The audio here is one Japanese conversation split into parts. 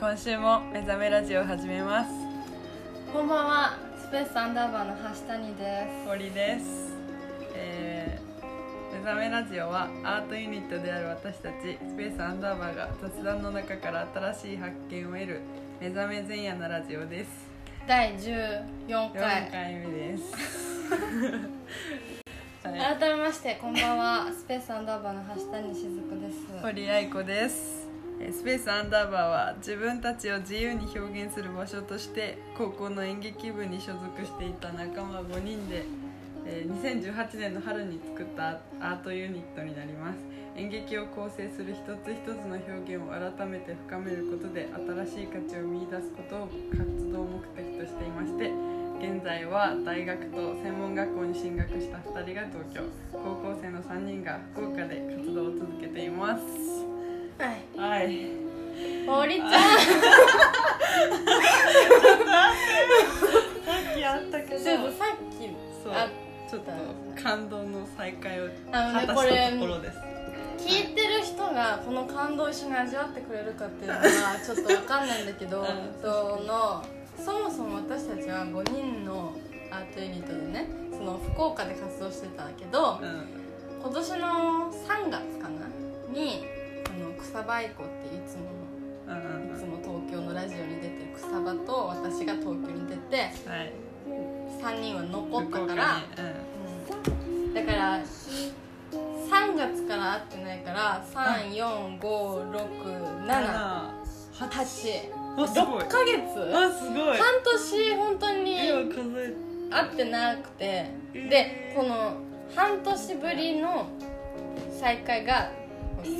今週も目覚めラジオを始めます。こんばんはスペースアンダーバーの橋谷です。堀です、えー、目覚めラジオはアートユニットである私たちスペースアンダーバーが雑談の中から新しい発見を得る目覚め前夜のラジオです。第14 4回。回目です。はい。改めましてこんばんはスペースアンダーバーの橋谷しずくです。堀愛子です。えースペースアンダーバーは自分たちを自由に表現する場所として高校の演劇部に所属していた仲間5人で、2018年の春に作ったアートユニットになります。演劇を構成する一つ一つの表現を改めて深めることで新しい価値を見出すことを活動目的としていまして現在は大学と専門学校に進学した2人が東京。高校生の3人が福岡で活動を続けています。はいはい。堀ちゃんさっきあったけど。ちょっとさっきそうあちょっと感動の再会を果たしたところです。聞いてる人がこの感動を一緒に味わってくれるかっていうのはちょっと分かんないんだけど、うんそのそもそも私たちは5人のアートユニットでねその福岡で活動してたけど、うん。今年の3月かな？にあの草場愛子っていつもいつも東京のラジオに出てる草場と私が東京に出てはい。3人は残ったから、うんだから3月から会ってないからうん。3456788あすごい。6ヶ月？あすごい。半年本当に。会ってなくてでこの半年ぶりの再会がさ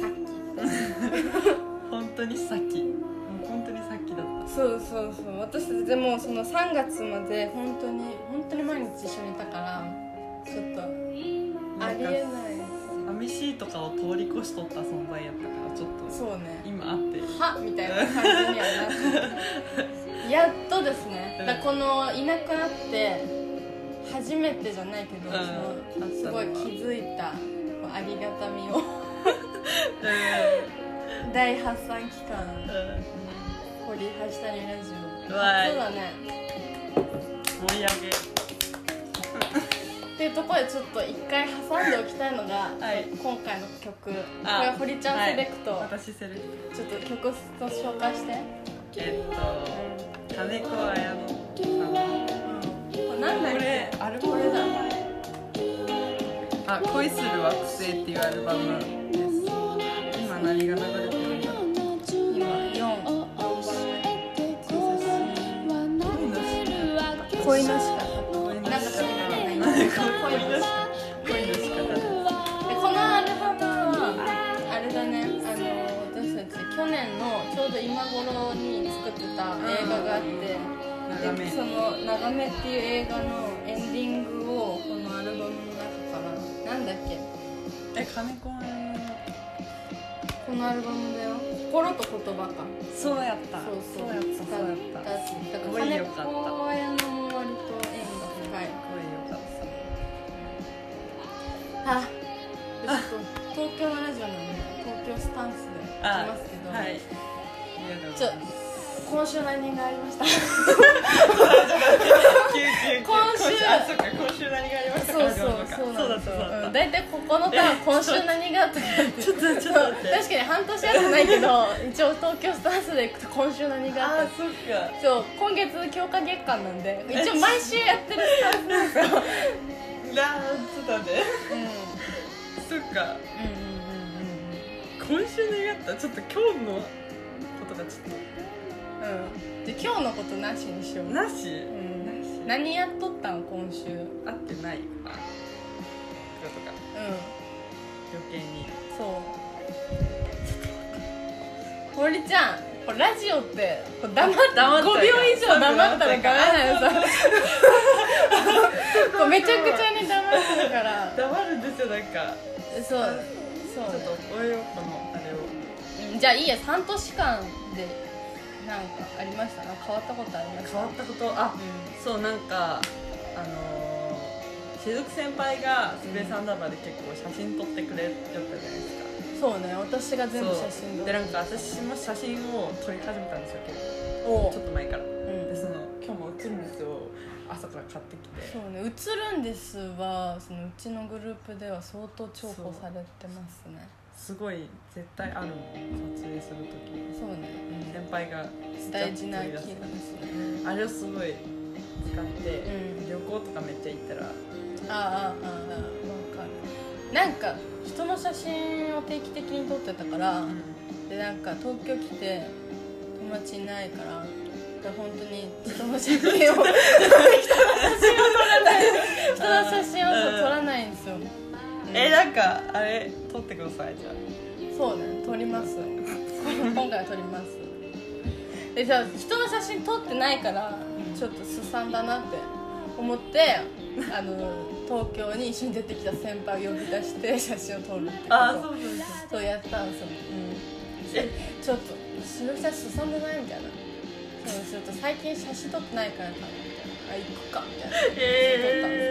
本当にさっき。もう本当にさっきだっそうそうそう。私たちでもその3月まで本当に本当に毎日一緒にいたからちょっとた。ありえない寂しいとかを通り越しとった存在やったからちょっとそうね。今あって。はみたいな感じにはなって。やっとですね。だこのいなくなって初めてじゃないけど、うん。すごい気づいたありがたみを大発散期間。うん。堀橋谷ラジオ。うわい。初だね。盛り上げ。っていうところでちょっと一回挟んでおきたいのが、はい。今回の曲。これあは堀ちゃんセレクト、はい。私セレクト。ちょっと曲と紹介して、えっと金子綾乃さんの。これなんだっこけれアルバムだ。あ恋する惑星っていうアルバム何が流れてるんだろう今4恋の仕方恋のなんかそういうのがない恋の仕方恋の仕方ですでこのアルバムはあれだねあの私たち去年のちょうど今頃に作ってた映画があってでその「長め」っていう映画のエンディングをこのアルバムの中から。なんだっけ？え金子このアルバムだよ「心と言葉か」乃そうやった。そうそう。やった使そうやっっただからごいよかった。金子綾乃も割と縁が深い。あ。ちょっと東京のラジオなんで東京スタンスでたいきますけど、はい。ちょ今週何がありました？週。何がありましたか？そうそうそうそうだなんですよ。そうだうん大体ここのターン今週何があったかちょっとちょっと確かに半年やってないけど一応東京スタンスでいくと今週何があったあそっか。そう今月強化月間なんで一応毎週やってるスタンスなんですよ。なちょっと待って。うん。そっか。うんうん今週何があった？ちょっと今日のことがちょっうんうん。うんで今日のことなしにしよう。となし、うん。なし何やっとったん今週？うん合ってない。かってことか余計に。そう。堀ちゃんこれラジオってこれ黙って黙っちゃう5秒以上黙ったらダメなのさこうめちゃくちゃに黙ってるから。黙るんですよなんか。そうちょっそうと覚えようこのあれを。うんじゃあいいや半年間でなんかありました。な変わったことありました変わったこと？あうそうなんかあのー、しずく先輩がスペースアンダーバーで結構写真撮ってくれよったじゃないですか。そうね私が全部写真でなんか私も写真を撮り始めたんですよ結構ちょっと前から。うん。でその今日も写るんですよ。朝から買ってきて。そうね「映るんですは」そのうちのグループでは相当重宝されてますねすごい絶対ある撮影する時。そうね、先輩が大事な気がするあれをすごい使って、うん。旅行とかめっちゃ行ったら。ああああわかる。なんか人の写真を定期的に撮ってたから、でなんか東京来て友達いないからで本当に人の写真を 人の写真を撮らない。人の写真を撮らないんですよ、うんえなんかあれ撮ってくださいじゃそうね撮ります。今回は撮ります。でさ人の写真撮ってないからちょっとすさんだなって思ってあの東京に一緒に出てきた先輩を呼び出して 写真を撮るってこと。あそうそうそうそう。やったんですよ、うん、えちょっと「しのりちゃん進んでない?」みたいな「そうちょっと最近写真撮ってないからかな」みたいな「あ行くか」みたいな。写真撮ったんです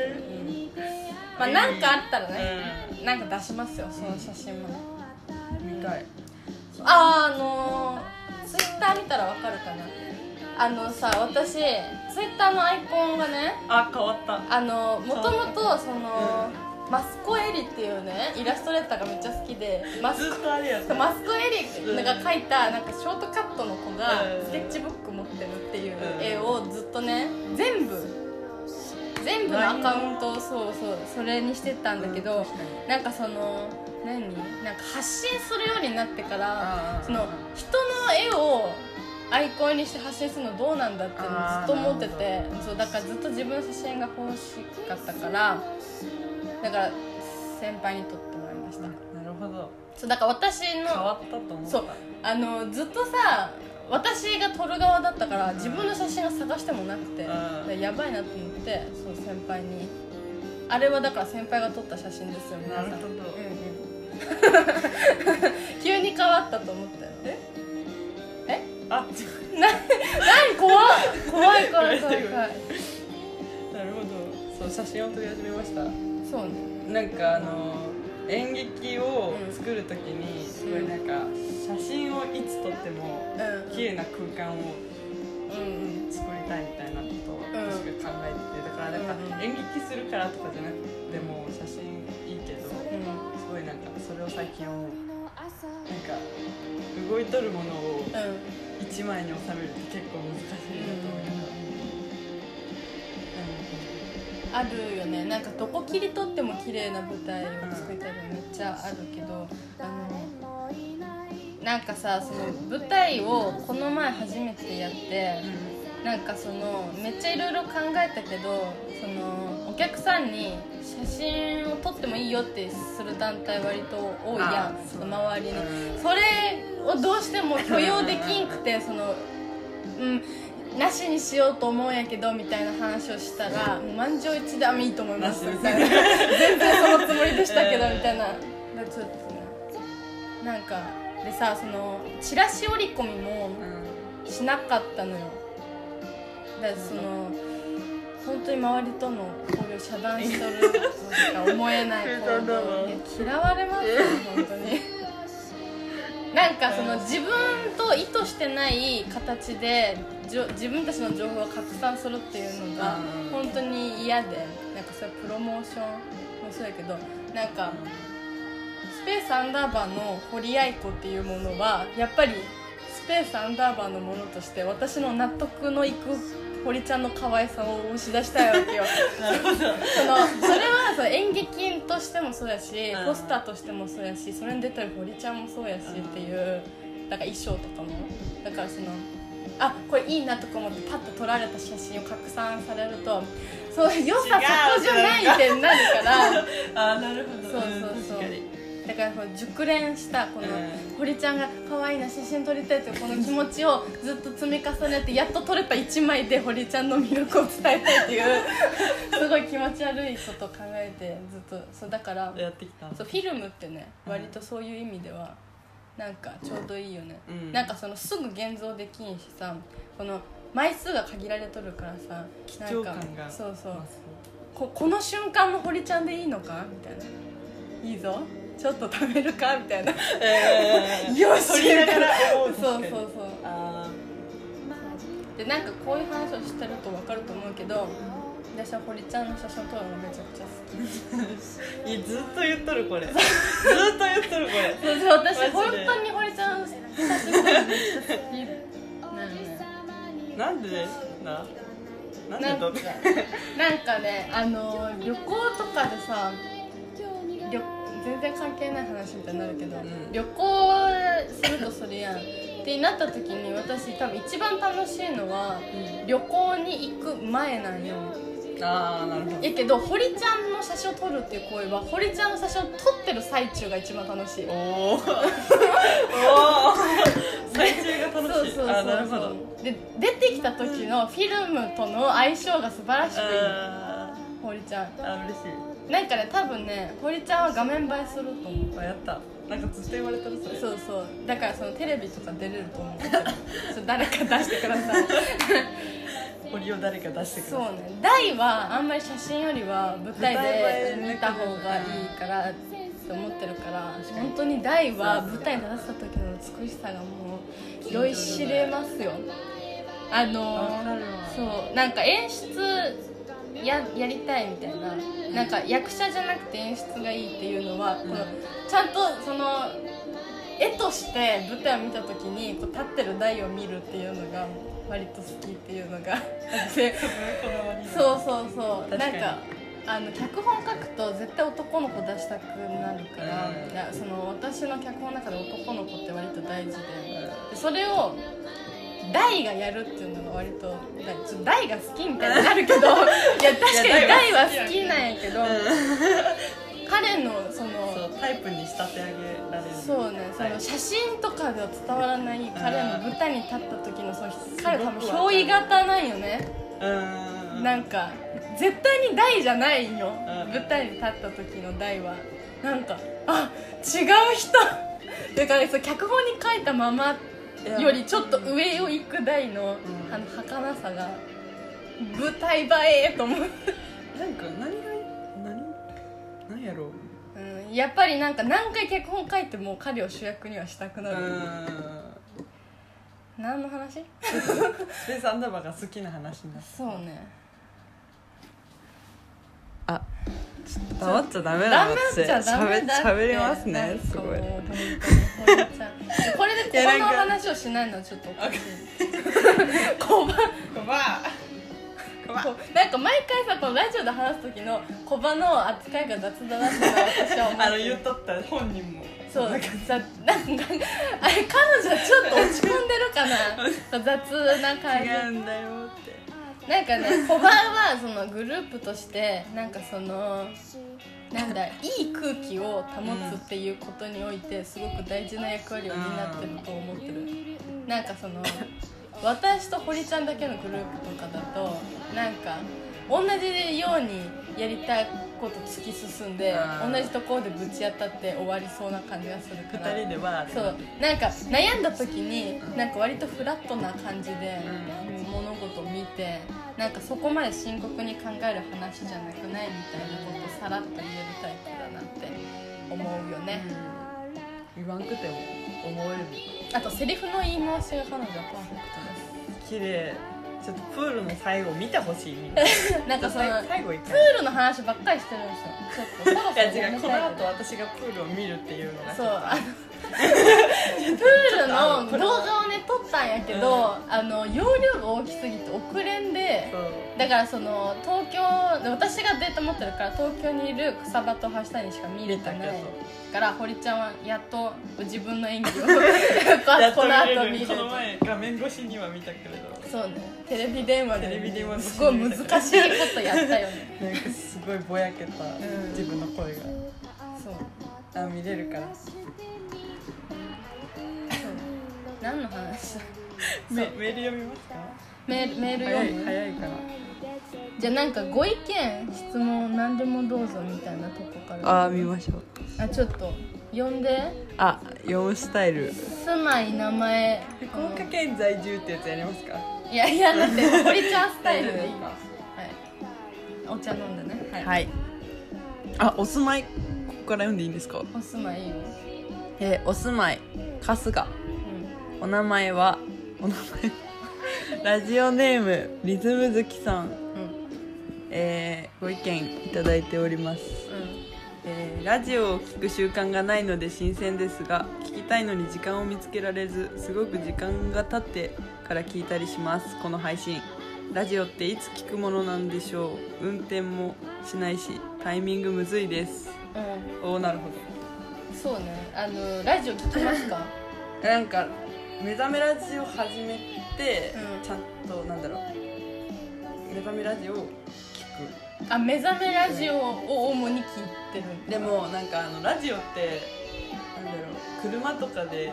まあなんかあったらね、なんか出しますよその写真も。ね、見たい。あーあのー、ツイッター見たらわかるかな。あのさ私ツイッターのアイコンがねあ変わった。あのもともとその、マスコエリっていうねイラストレーターがめっちゃ好きでマスずっとあれやったマスコエリが描いたなんかショートカットの子がうん。スケッチブック持ってるっていう絵をずっとね全部全部のアカウントをそうそうそれにしてたんだけどなんかその何？なんか発信するようになってからその人の絵をアイコンにして発信するのどうなんだってずっと思っててそうだからずっと自分の写真が欲しかったからだから先輩に撮ってもらいました。なるほど。そうだから私の変わったと思った。そうあのずっとさ私が撮る側だったから自分の写真を探してもなくてやばいなと思ってそう先輩に。あれはだから先輩が撮った写真ですよ皆さん。うんうん。急に変わったと思ったよ。え？え？あ。な何怖い怖い怖い怖い怖い。なるほど。そう写真を撮り始めました。そうね。なんかあの演劇を作るときにん。すごいなんか写真をいつ撮ってもうん。綺麗な空間を作りたいみたいなことを私が考えててだからなんうんか演劇するからとかじゃなくても写真いいけどすうん。ごいなんかそれを最近思うなんか動いとるものをうん。一枚に収めるって結構難しいなと思いながあるよね。なんかどこ切り取っても綺麗な舞台を作りたいのめっちゃあるけどあのなんかさその舞台をこの前初めてやってなんかそのめっちゃいろいろ考えたけどそのお客さんに写真を撮ってもいいよってする団体割と多いやあんその周りに。うん。それをどうしても許容できんくてそのうんなしにしようと思うんやけどみたいな話をしたらもう満場一致であいいと思いますみたいな。全然そのつもりでしたけどみたいな。ちょっとねなんかでさそのチラシ折り込みもうん。しなかったのよ。だからその本当に周りとの交流を遮断しとるとしか思えない行 動嫌われますよ本当になんかその自分と意図してない形でじょ自分たちの情報を拡散するっていうのがうん。本当に嫌でなんかそれプロモーションもそうやけどなんかスペースアンダーバーの堀愛子っていうものはやっぱりスペースアンダーバーのものとして私の納得のいく堀ちゃんの可愛さを押し出したいわけよ。なるほど。そのそれはその演劇としてもそうやしうん。ポスターとしてもそうやしそれに出てる堀ちゃんもそうやしっていうだから衣装とかも。だからそのあこれいいなとか思ってパッと撮られた写真を拡散されるとそう良さそこじゃないってなるから。あなるほど。そうそうそうだからこう熟練したこのうん。堀ちゃんが可愛いな写真撮りたいというこの気持ちをずっと積み重ねてやっと撮れた1枚で堀ちゃんの魅力を伝えたいっていう すごい気持ち悪いことを考えてずっとそうだからやってきたそうフィルムってね割とそういう意味ではなんかちょうどいいよね、うん。なんかそのすぐ現像できんしさこの枚数が限られとるからさ貴なんか重感がそう。そう。ここの瞬間の堀ちゃんでいいのかみたいな。いいぞちょっと食べるかみたいな。えよし撮りながら思う。そうそうそう。あでなんかこういう話をしてると分かると思うけど私は堀ちゃんの写真を撮るのめちゃくちゃ好き。ー いやずっと言っとるこれ。ずっと言っとるこれ。そうそう私本当に堀ちゃんの写真撮るのめっちゃ好き。なのねなんでななんなんかなんかねあの旅行とかでさ旅全然関係ない話みたいになるけど、ん。旅行するとするやんってなった時に私多分一番楽しいのは、旅行に行く前なんよ。ああなるほど。やけど堀ちゃんの写真を撮るっていう行為は堀ちゃんの写真を撮ってる最中が一番楽しい。お お最中が楽しい。そうそうあなるほど。そうそうで出てきた時のフィルムとの相性が素晴らしくいい。あ堀ちゃん。ーあ嬉しいなんかね多分ね堀ちゃんは画面映えすると思う。あやった。なんかずっと言われてるそれ。そうそう。だからそのテレビとか出れると思う。それ誰か出してください。堀を誰か出してください。そうね。大はあんまり写真よりは舞台で見た方がいいからって思ってるから本当に大は舞台に立たせた時の美しさがもう酔いしれますよ。あのそうなんか演出ややりたいみたいな。なんか役者じゃなくて演出がいいっていうのは、このちゃんとその絵として舞台を見た時にこう立ってる台を見るっていうのが割と好きっていうのが。そうそうそう。なんかあの脚本書くと絶対男の子出したくなるから、うん。いやその私の脚本の中で男の子って割と大事で。でそれを大がやるっていうのが割と大が好きみたいになるけど いや確かに大は好きなんやけど彼のそのタイプに仕立て上げられる。そうねその写真とかでは伝わらない彼の舞台に立った時のその彼多分憑依型なんよね。うん。なんか絶対に大じゃないんよ。うん。舞台に立った時の大は。なんかあ違う人。だからそう脚本に書いたままよりちょっと上を行く大の,、うん。あの儚さが舞台映えと思う、なんか何が何？何やろう？うん、やっぱりなんか何回脚本書いても彼を主役にはしたくなる、うん。何の話？スペースアンダーバーが好きな話になって。そうねあ黙っちゃダメダメなのって。しゃべりますねすごい。これで小バの話をしないのはちょっとおかしいなんか毎回さこのラジオで話す時の小バの扱いが雑だなって私は思ってあの言っとった本人もそうなんかさなんかあれ彼女はちょっと落ち込んでるかな雑な感じ違うんだよなんかね小バはそのグループとしてなんかそのなんだいい空気を保つっていうことにおいてすごく大事な役割を担ってると思ってる。なんかその私と堀ちゃんだけのグループとかだとなんか同じようにやりたいこと突き進んでうん。同じところでぶち当たって終わりそうな感じがするから。二人ではそう。なんか悩んだ時になんか割とフラットな感じで物事を見てなんかそこまで深刻に考える話じゃなくないみたいなことをさらっと言えるタイプだなって思うよね、言わんくても思えるあとセリフの言い回しが彼女はパーフェク綺麗。ちょっとプールの最後見てほしいみんな。トですなんかその最後一プ回ールの話ばっかりしてるんですよ。ちょっとそろそろいや違う。この後私がプールを見るっていうのがそうあのプールの動画をね撮ったんやけど、あの容量が大きすぎて遅れんでそう。だからその東京私がデータ持ってるから東京にいる草場と橋谷しか見れてないから堀ちゃんはやっと自分の演技を この後見るの前画面越しには見たけれど。そうね。テレビ電話でテレビ電話すごい難しいことやったよね。なんかすごいぼやけたん自分の声が。そう。あ見れるから何の話メ メール読みますか？メールメール読む？早いかなじゃあなんかご意見質問何でもどうぞみたいなとこから。あ見ましょう。あちょっと読んで。あ読むスタイル。住まい名前。福岡県在住ってやつやりますか？いやいやだって 堀ちゃんスタイルでいいはい。お茶飲んでね。はい、はい。あお住まいから読んでいいんですか？お住まいいいよ。えーお住まい春日。うお名前はお名前ラジオネームリズム好きさん、んうん。えーご意見いただいております、えーラジオを聞く習慣がないので新鮮ですが聞きたいのに時間を見つけられずすごく時間が経ってから聞いたりします。この配信。ラジオっていつ聞くものなんでしょう。運転もしないしタイミングむずいです。うん。おおなるほそうね。あのラジオ聞きますか？ど なんか目覚めラジオ始めて、うん。ちゃんとなんだろう。目覚めラジオを聞く。あ目覚めラジオを主に聞いてるでもなんかあのラジオってなんだろう。車とかで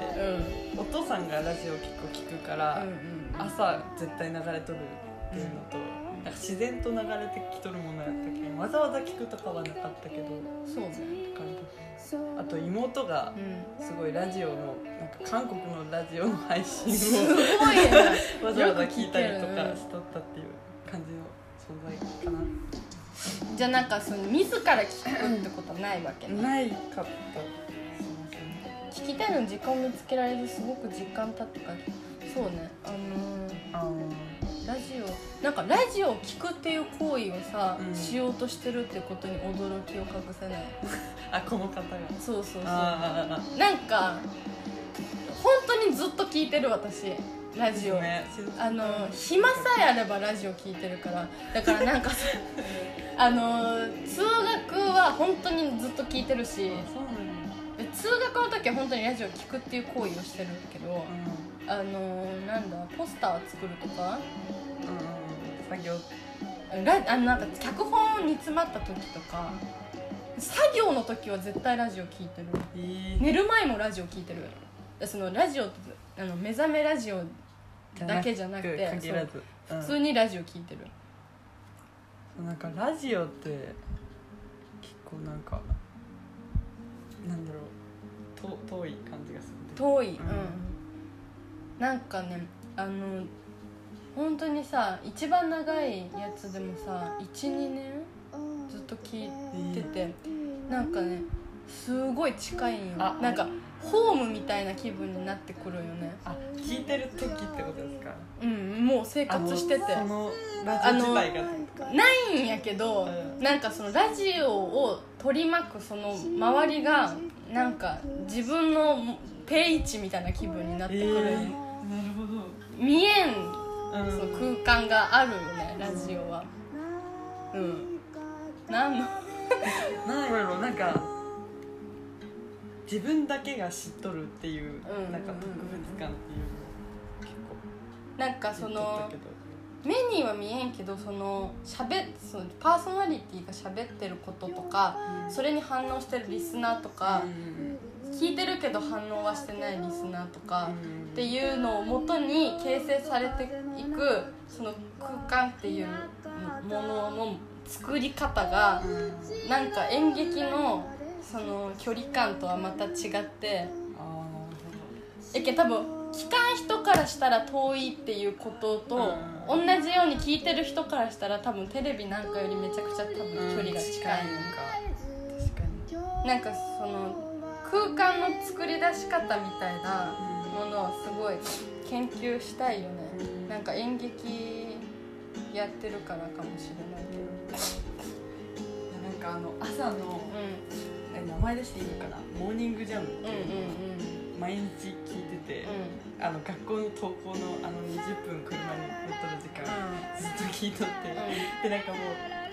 うん。お父さんがラジオ結構聞くから、うんうん朝絶対流れとるっていうのと、なんか自然と流れてきとるものやったけんわざわざ聞くとかはなかったけどそうね。感じあと妹がうん。すごいラジオのなんか韓国のラジオの配信すをごいね。わざわざ聞いたりとかしとったっていう感じの存在かな。じゃあなんかその自ら聞くってことはないわけね。ないかった。聞きたいのに時間を見つけられずすごく時間経ってから。そうね。あのあーラジオなんかラジオを聞くっていう行為をさ、うん。しようとしてるってことに驚きを隠せない。あこの方が。そうそうそう。なんか本当にずっと聞いてる私ラジオ、ねあの暇さえあればラジオ聞いてるから。だからなんかさ あの通学は本当にずっと聞いてるしそうなんやで通学の時は本当にラジオ聞くっていう行為をしてるけどあのなんだポスターを作るとか？うんうん作業。ラあのなんか脚本に詰まった時とか作業の時は絶対ラジオ聞いてる。えー。寝る前もラジオ聞いてる。でそのラジオあの目覚めラジオだけじゃなくて普通にラジオ聞いてる。うんなんかラジオって結構なんかなんだろうと遠い感じがする遠い。うん、んなんかねあの本当にさ一番長いやつでもさ12年ずっと聞いてて、なんかねすごい近いんよ。あなんかホームみたいな気分になってくるよね。あ聞いてる時ってことですか？うんもう生活してて。あのないんやけど、うん。なんかそのラジオを取り巻くその周りがなんか自分の定位置みたいな気分になってくる、えーなるほど。見えんうんその空間があるよねラジオは。うん。なんの？なんやろなんか自分だけが知っとるっていう、うん。なんか特別感っていうのを結構なんかその目には見えんけどそのしゃべそのパーソナリティが喋ってることとかそれに反応してるリスナーとか聞いてるけど反応はしてないリスナーとかっていうのをもとに形成されていくその空間っていうものの作り方がうんなんか演劇のその距離感とはまた違ってえけど多分聞かん人からしたら遠いっていうことと同うん。じように聞いてる人からしたら多分テレビなんかよりめちゃくちゃ多分距離が近い。のか確かに。なんかその空間の作り出し方みたいなものをすごい研究したいよね。うん。なんか演劇やってるからかもしれないけど。なんかあの朝のうえ名前出していいのかなモーニングジャムってんうんうんいうのを毎日聞いてて、うあの学校の登校のあの20分車に乗っとる時間、ずっと聞いとって、でなんかもう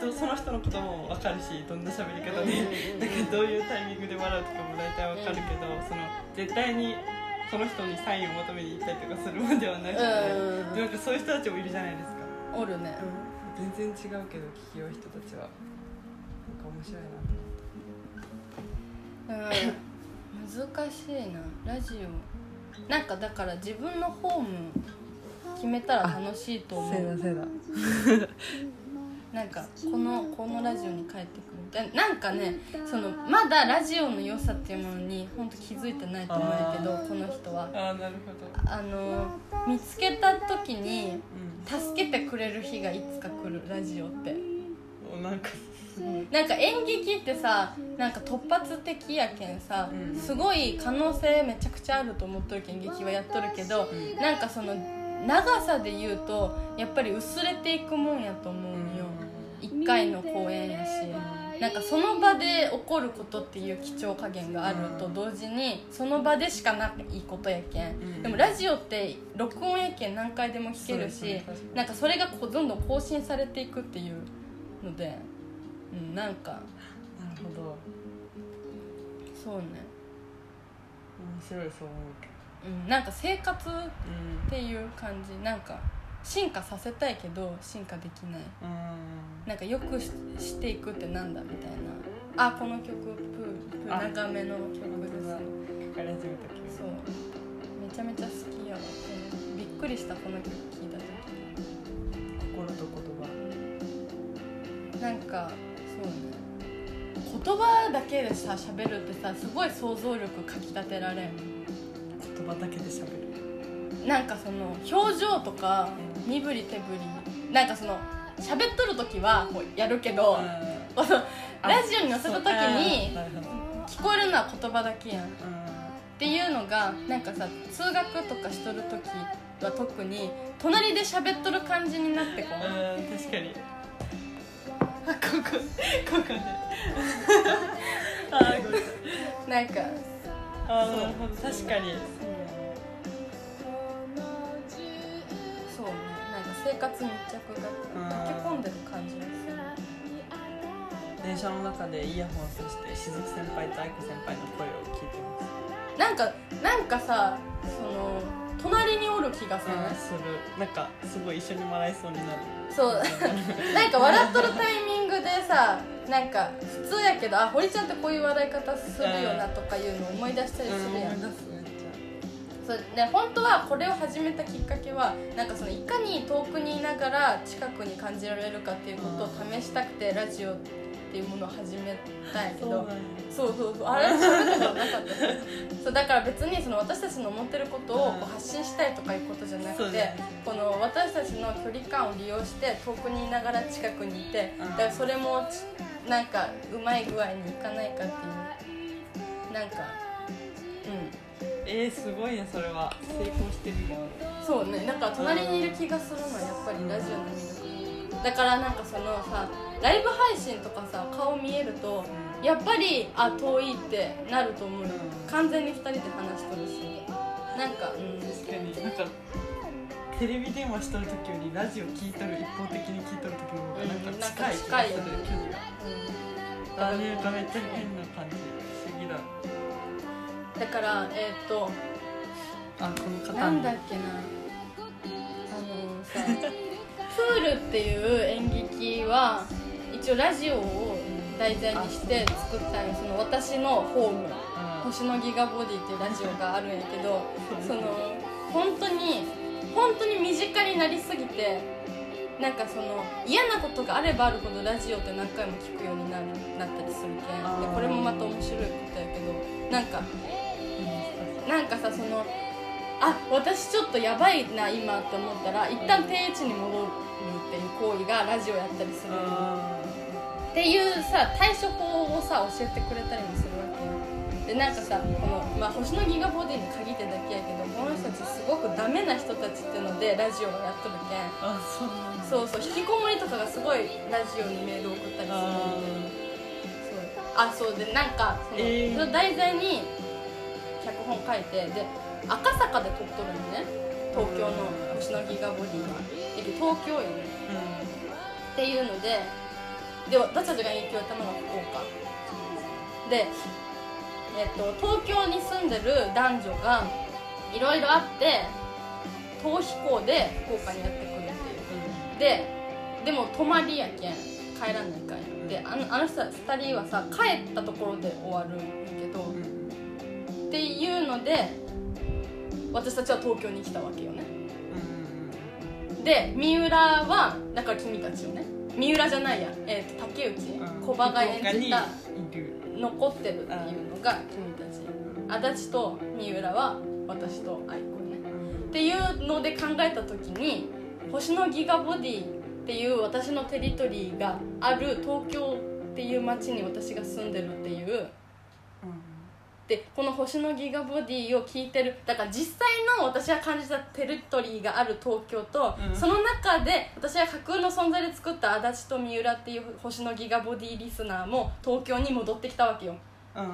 人その人のことも分かるしどんな喋り方で、うんうんうんなんかどういうタイミングで笑うとかも大体分かるけど、その絶対にその人にサインを求めに行ったりとかするもんではなくて、うんでなんかそういう人たちもいるじゃないですか、んおるね。全然違うけど聞きよう人たちは。なんか面白いな。と思って。うん難しいな。ラジオ。なんかだから自分のホーム決めたら楽しいと思う。せだ なんかこのこのラジオに帰ってくるでな。んかねそのまだラジオの良さっていうものに本当気づいてないと思うんやけどこの人は。ああなるほど。あの見つけた時にうん。助けてくれる日がいつか来るラジオって。おなんかすなんか演劇ってさなんか突発的やけんさ、うん。すごい可能性めちゃくちゃあると思っとるけん劇はやっとるけど、ん。なんかその長さで言うとやっぱり薄れていくもんやと思うんよ、1回の公演やし。なんかその場で起こることっていう貴重加減があると同時にその場でしかないことやけん、ん。でもラジオって録音やけん何回でも聞けるしなんかそれがこうどんどん更新されていくっていうので、うん、なんか。なるほど。そうね、面白いそう思うけうん、なんか生活っどていう感じなんか進化させたいけど進化できない。うなんかよくししていくってなんだみたいな。あこの曲プープあ。ー長めの曲ですそう。めちゃめちゃ好きやわ。うんびっくりしたこの曲聴いた時。心と言葉。なんかそうね。言葉だけでさ喋るってさすごい想像力かきたてられん言葉だけで喋る。なんかその表情とか身振り手振りなんかその喋っとる時はこうやるけど、ラジオに載せた時に聞こえるのは言葉だけやん。っていうのがなんかさ通学とかしとる時は特に隣で喋っとる感じになってこう。うん確かに。あここここね。あーごめん。なんかあーなるほど確かに生活密着が溶け込んでる感じがする。電車の中でイヤホンさしてしずく先輩と愛子先輩の声を聞いてます。なんかなんかさその隣におる気がする、する。なんかすごい一緒に笑いそうになる。そう。なんか笑っとるタイミングでさなんか普通やけどあ堀ちゃんってこういう笑い方するよなとかいうのを思い出したりするやん、思い出すめっちそうで本当はこれを始めたきっかけはなんかそのいかに遠くにいながら近くに感じられるかっていうことを試したくてラジオっていうものを始めたんやけどゃそうそうそうそう。あれ？喋ったことなかった。そうだから別にその私たちの思ってることをこう発信したいとかいうことじゃなくて、この私たちの距離感を利用して遠くにいながら近くにいてだからそれもちなんかうまい具合にいかないかっていうなんかうんえー、すごいねそれは。成功してるよそうねだから隣にいる気がするのはやっぱりラジオの魅力だからなんかそのさライブ配信とかさ顔見えるとやっぱりあ遠いってなると思うよ。うん。完全に2人で話しとるし。なんかうん。確かに。なんかテレビ電話しとる時よりラジオ聞いとる一方的に聞いとる時の方がなんか近い気がする。うん距離が。あれがめっちゃ変な感じ。不思議だだからえっ、とあこの方なんだっけなあのさ プールっていう演劇は一応ラジオを題材にして作ったその私のホーム星のギガボディっていうラジオがあるんやけどその本当に本当に身近になりすぎてなんかその嫌なことがあればあるほどラジオって何回も聞くようになるなったりするけん。これもまた面白いことやけどなんかなんかさそのあ私ちょっとやばいな今って思ったら一旦定位置に戻るっていう行為がラジオやったりする。っていうさ対処法をさ教えてくれたりもするわけよ。でなんかさこの、まあ、星のギガボディに限ってだけやけどこの人たちすごくダメな人たちっていうのでラジオをやっとるけん。あそうそうそう引きこもりとかがすごいラジオにメール送ったりするんであそう。でなんかその、えー。それを題材に脚本書いてで赤坂で撮っとるのね。東京の星のギガボディはで東京よね。っていうのでで私たちが影響をやったのが福岡。で、えっと東京に住んでる男女がいろいろあって逃避行で福岡にやってくるっていう。ででも泊まりやけん。帰らないかんであのあの人2人はさ帰ったところで終わるんやけど、うんうんっていうので私たちは東京に来たわけよね。で三浦はだから君たちよね三浦じゃないや、えー、と竹内うん。小葉が演じた残ってるっていうのが君たち。足立と三浦は私と愛子ね。っていうので考えた時に星のギガボディっていう私のテリトリーがある東京ってっていう町に私が住んでるっていうでこの星のギガボディを聞いてる。だから実際の私が感じたテリトリーがある東京と、うん。その中で私が架空の存在で作った足立と三浦っていう星のギガボディリスナーも東京に戻ってきたわけよ。うん。うん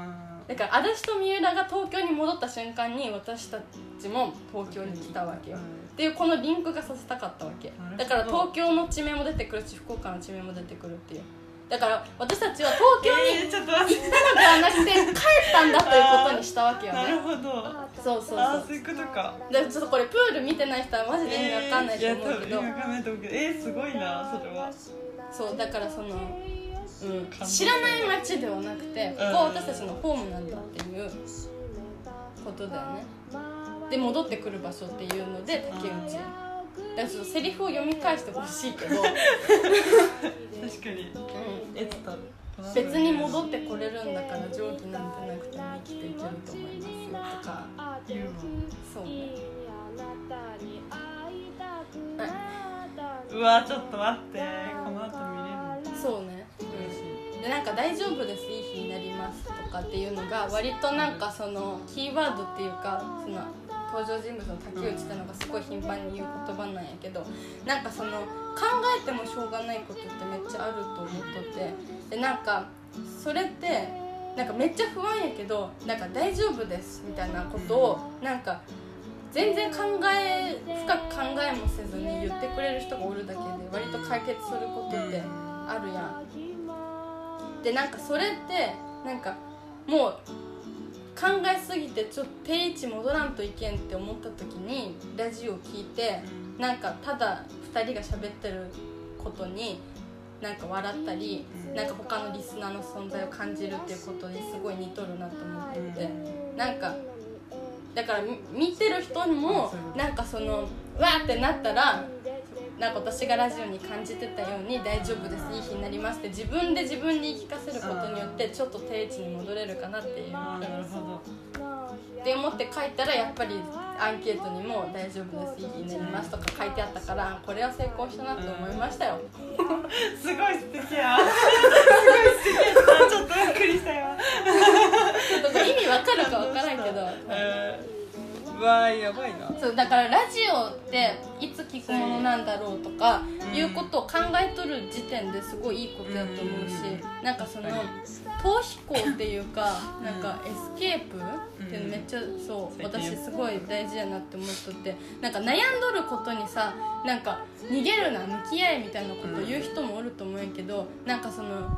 だから足立と三浦が東京に戻った瞬間に私たちも東京に来たわけよ。っていうこのリンクがさせたかったわけ。だから東京の地名も出てくるし福岡の地名も出てくるっていうだから私たちは東京に行ったのではなくて帰ったんだということにしたわけよなるねほど。そうそうそう。そういうことか。でちょっとこれプール見てない人はマジで意味わかんないと思うけど、えーいや多分意味わかんないと思うけど。えー、すごいなそれは。そうだからその、うん、知らない街ではなくてここは私たちのホームなんだっていうことだよね。で戻ってくる場所っていうので竹内だからちょっとセリフを読み返してほしいけど、確かに。うえっとん、別に戻ってこれるんだから定規なんてなくても生きていけると思いますよとか。言うわそう。ねうわちょっと待って。この後見れるそうね。嬉しいでなんか「大丈夫です。いい日になります」とかっていうのが割となんかそのキーワードっていうかその登場人物の竹内ってのがすごい頻繁に言う言葉なんやけどなんかその考えてもしょうがないことってめっちゃあると思っとってでなんかそれってなんかめっちゃ不安やけどなんか大丈夫ですみたいなことをなんか全然考え深く考えもせずに言ってくれる人がおるだけで割と解決することってあるやん。でなんかそれってなんかもう考えすぎてちょっと定位置戻らんといけんって思った時にラジオを聞いてなんかただ2人が喋ってることになんか笑ったりなんか他のリスナーの存在を感じるっていうことにすごい似とるなと思っててなんかだから見てる人にもなんかそのわーってなったらなんか私がラジオに感じてたように大丈夫ですいい日になりますって自分で自分に言い聞かせることによってちょっと定位置に戻れるかなっていう。なるほって思って書いたらやっぱりアンケートにも「大丈夫ですいい日になります」とか書いてあったからこれは成功したなと思いましたよ。ど すごい素敵や。すごい素敵やちょっとびっくりしたよ。ちょっとこれ意味わかるかわからんけど。えーうわーやばいな。そうだからラジオっていつ聞くものなんだろうとかうん。いうことを考えとる時点ですごいいいことやと思うしなんかその逃避行っていうかなんかエスケープってめっちゃそう私すごい大事やなって思っとってなんか悩んどることにさなんか逃げるな向き合えみたいなこと言う人もおると思うんやけどなんかその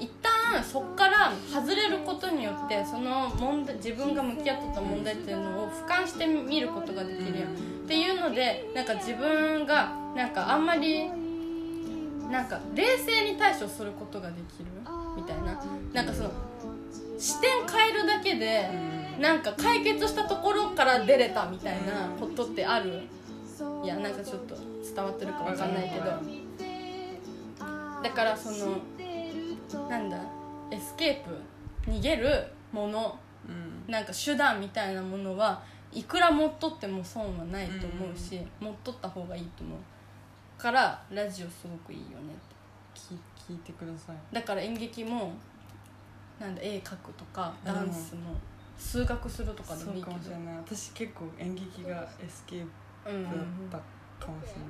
一旦そっから外れることによってその問題自分が向き合ってた問題っていうのを俯瞰してみることができるやんっていうのでなんか自分がなんかあんまりなんか冷静に対処することができる？みたいな。なんかその視点変えるだけでなんか解決したところから出れたみたいなことってある？いやなんかちょっと伝わってるかわかんないけど。だからそのなんだ？エスケープ逃げるものうん。なんか手段みたいなものはいくら持っとっても損はないと思うし、持っとった方がいいと思う。からラジオすごくいいよねって。聞聞いてください。だから演劇もなんだ絵描くとかうん。ダンスも数学するとかでもいいけど。かもしれない。私結構演劇がエスケープうんうんうんだったかもしれな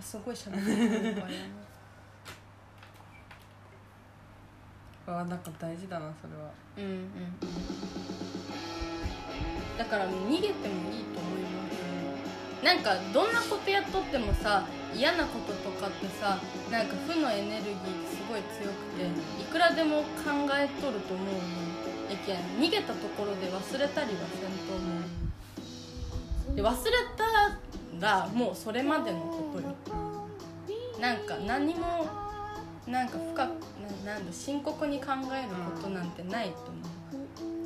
い、すごい喋ってる。からねあなんか大事だなそれは。うんうんうん。だからもう逃げてもいいと思います。なんかどんなことやっとってもさ嫌なこととかってさなんか負のエネルギーってすごい強くていくらでも考えとると思うのやけん逃げたところで忘れたりはせんと思う。で忘れたらもうそれまでのことよ。なんか何もなんか深くななんだ深刻に考えることなんてないと思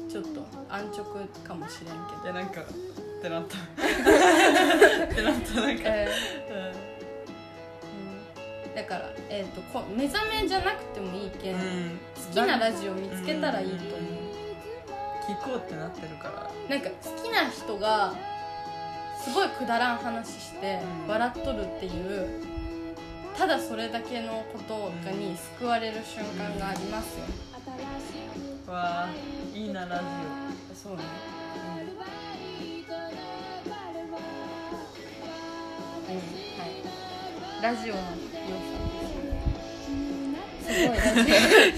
う。ちょっと安直かもしれんけど。いやなんかってなった。ってなったなんか、えうーうん。だから、えー、とこ目覚めじゃなくてもいいけん、ん、好きなラジオ見つけたらいいと思う、聞こうってなってるから。なんか好きな人がすごいくだらん話してうん。笑っとるっていうただそれだけのことがに救われる瞬間がありますよ、わあいいなラジそうね、うんはい、ラジオの良さ。で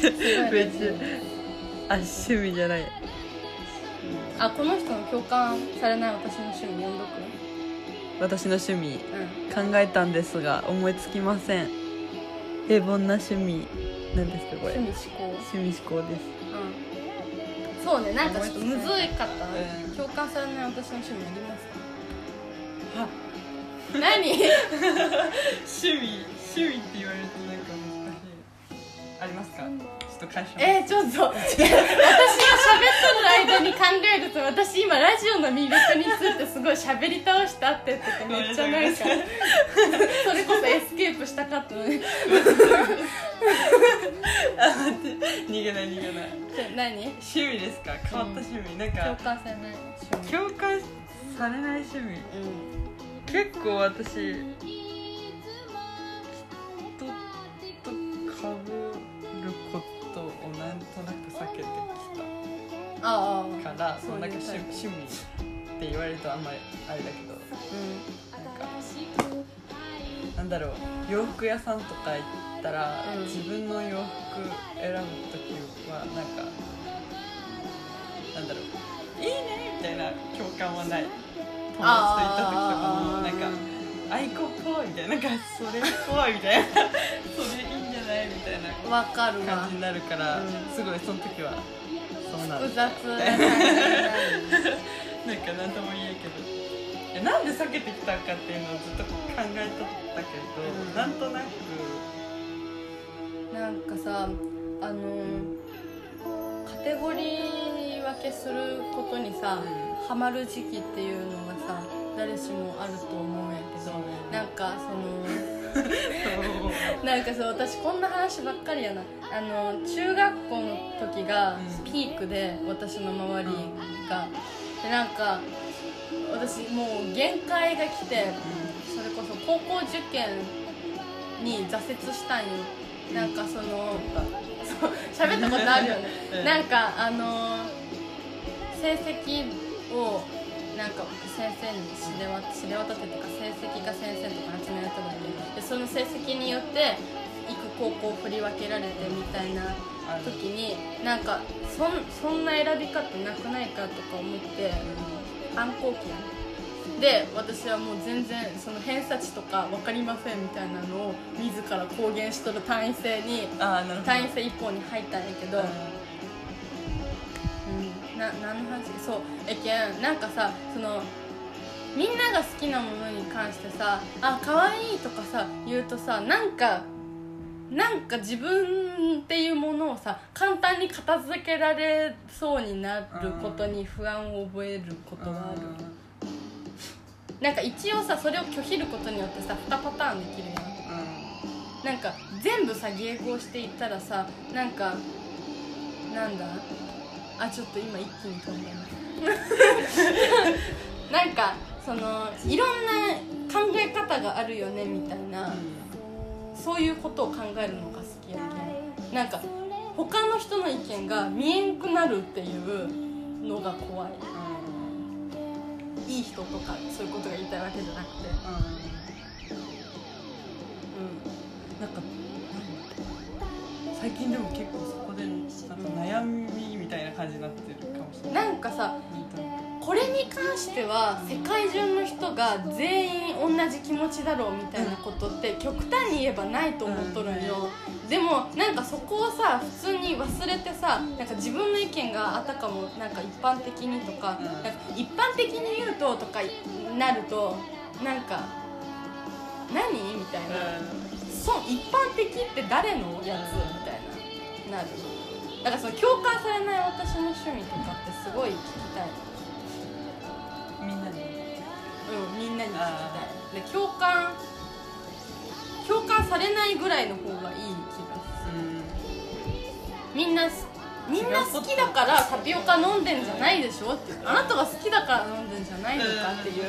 すごい 別オあ趣味じゃない。あこの人の共感されない私の趣味読んどく？私の趣味うん。考えたんですが思いつきません。平凡な趣味なんですかこれ。趣味思考。趣味思考です。うん。そうねなんかちょっとむずいかった、うん。共感されない私の趣味ありますか？は何？趣味趣味って言われるとなんか難しい。ありますか？ちょっえー、ちょっと。私が喋っとる間に考えると私今ラジオの魅力についてすごい喋り倒したって言っててめっちゃなんか。それこそエスケープしたかったのに。あ待って。逃げない逃げない。何？趣味ですか？変わった趣味、なん共か感されない趣味。共感されない趣味。うん。結構私からそういうそうなんか趣趣味って言われるとあんまりあれだけど。うなん。かなんだろう洋服屋さんとか行ったら、うん。自分の洋服選ぶ時はなんかなんだろういいねみたいな共感はない。友達と行った時とかもあーなんかアイコっぽいみたいななんかそれっぽいみたいなそれいいんじゃないみたいなんわかるわ。感じになるから、うん。すごいその時はそうなん複だ雑 なんか何とも言えんけど。えなんで避けてきたかっていうのをずっと考えとったけど、うん。なんとなく。なんかさあのカテゴリー分けすることにさ、ハマる時期っていうのがさ誰しもあると思うんやけどなんかその なんかそう私こんな話ばっかりやな。あの中学校の時がうん。ピークで私の周りが。でなんか私もう限界が来てそれこそ高校受験に挫折したんよ。なんかそのそう喋ったことあるよね。うん。なんかあの成績をなんか先生に知れ渡ってとか成績が先生とか集められたのででその成績によって行く高校を振り分けられてみたいな時になんかそんそんな選び方なくないかとか思って反抗期。やねで私はもう全然その偏差値とか分かりませんみたいなのを自ら公言しとる単位制に単位制一本に入ったんやけど、な何の話そうえけんなんかさそのみんなが好きなものに関してさ「あ可愛いとかさ言うとさなんかなんか自分っていうものをさ簡単に片付けられそうになることに不安を覚えることがある。なんか一応さそれを拒否ることによってさ2パターンできるやん。なんか全部さ迎合していったらさなんかなんだ？あちょっと今一気に飛んだな なんかそのいろんな考え方があるよねみたいな。そういうことを考えるのが好きやけん。なんか他の人の意見が見えんくなるっていうのが怖い。いい人とかそういうことが言いたいわけじゃなくて。うなんか最近でも結構そこでなんか悩みみたいな感じになってるかもしれんない。なんかさこれに関しては世界中の人が全員同じ気持ちだろうみたいなことって極端に言えばないと思っとるんよ、でもなんかそこをさ普通に忘れてさなんか自分の意見があたかもなんか一般的にとか,、うん。なんか一般的に言うととかなるとなんか何？みたいな、そう一般的って誰のやつ？みたいな。なるだからその共感されない私の趣味とかってすごい聞きたい。みんなに？うんみんなに聞きたあいで共感共感されないぐらいの方がいい気がする。みんなすみんな好きだからタピオカ飲んでんじゃないでしょってあなたが好きだから飲んでんじゃないのかっていう。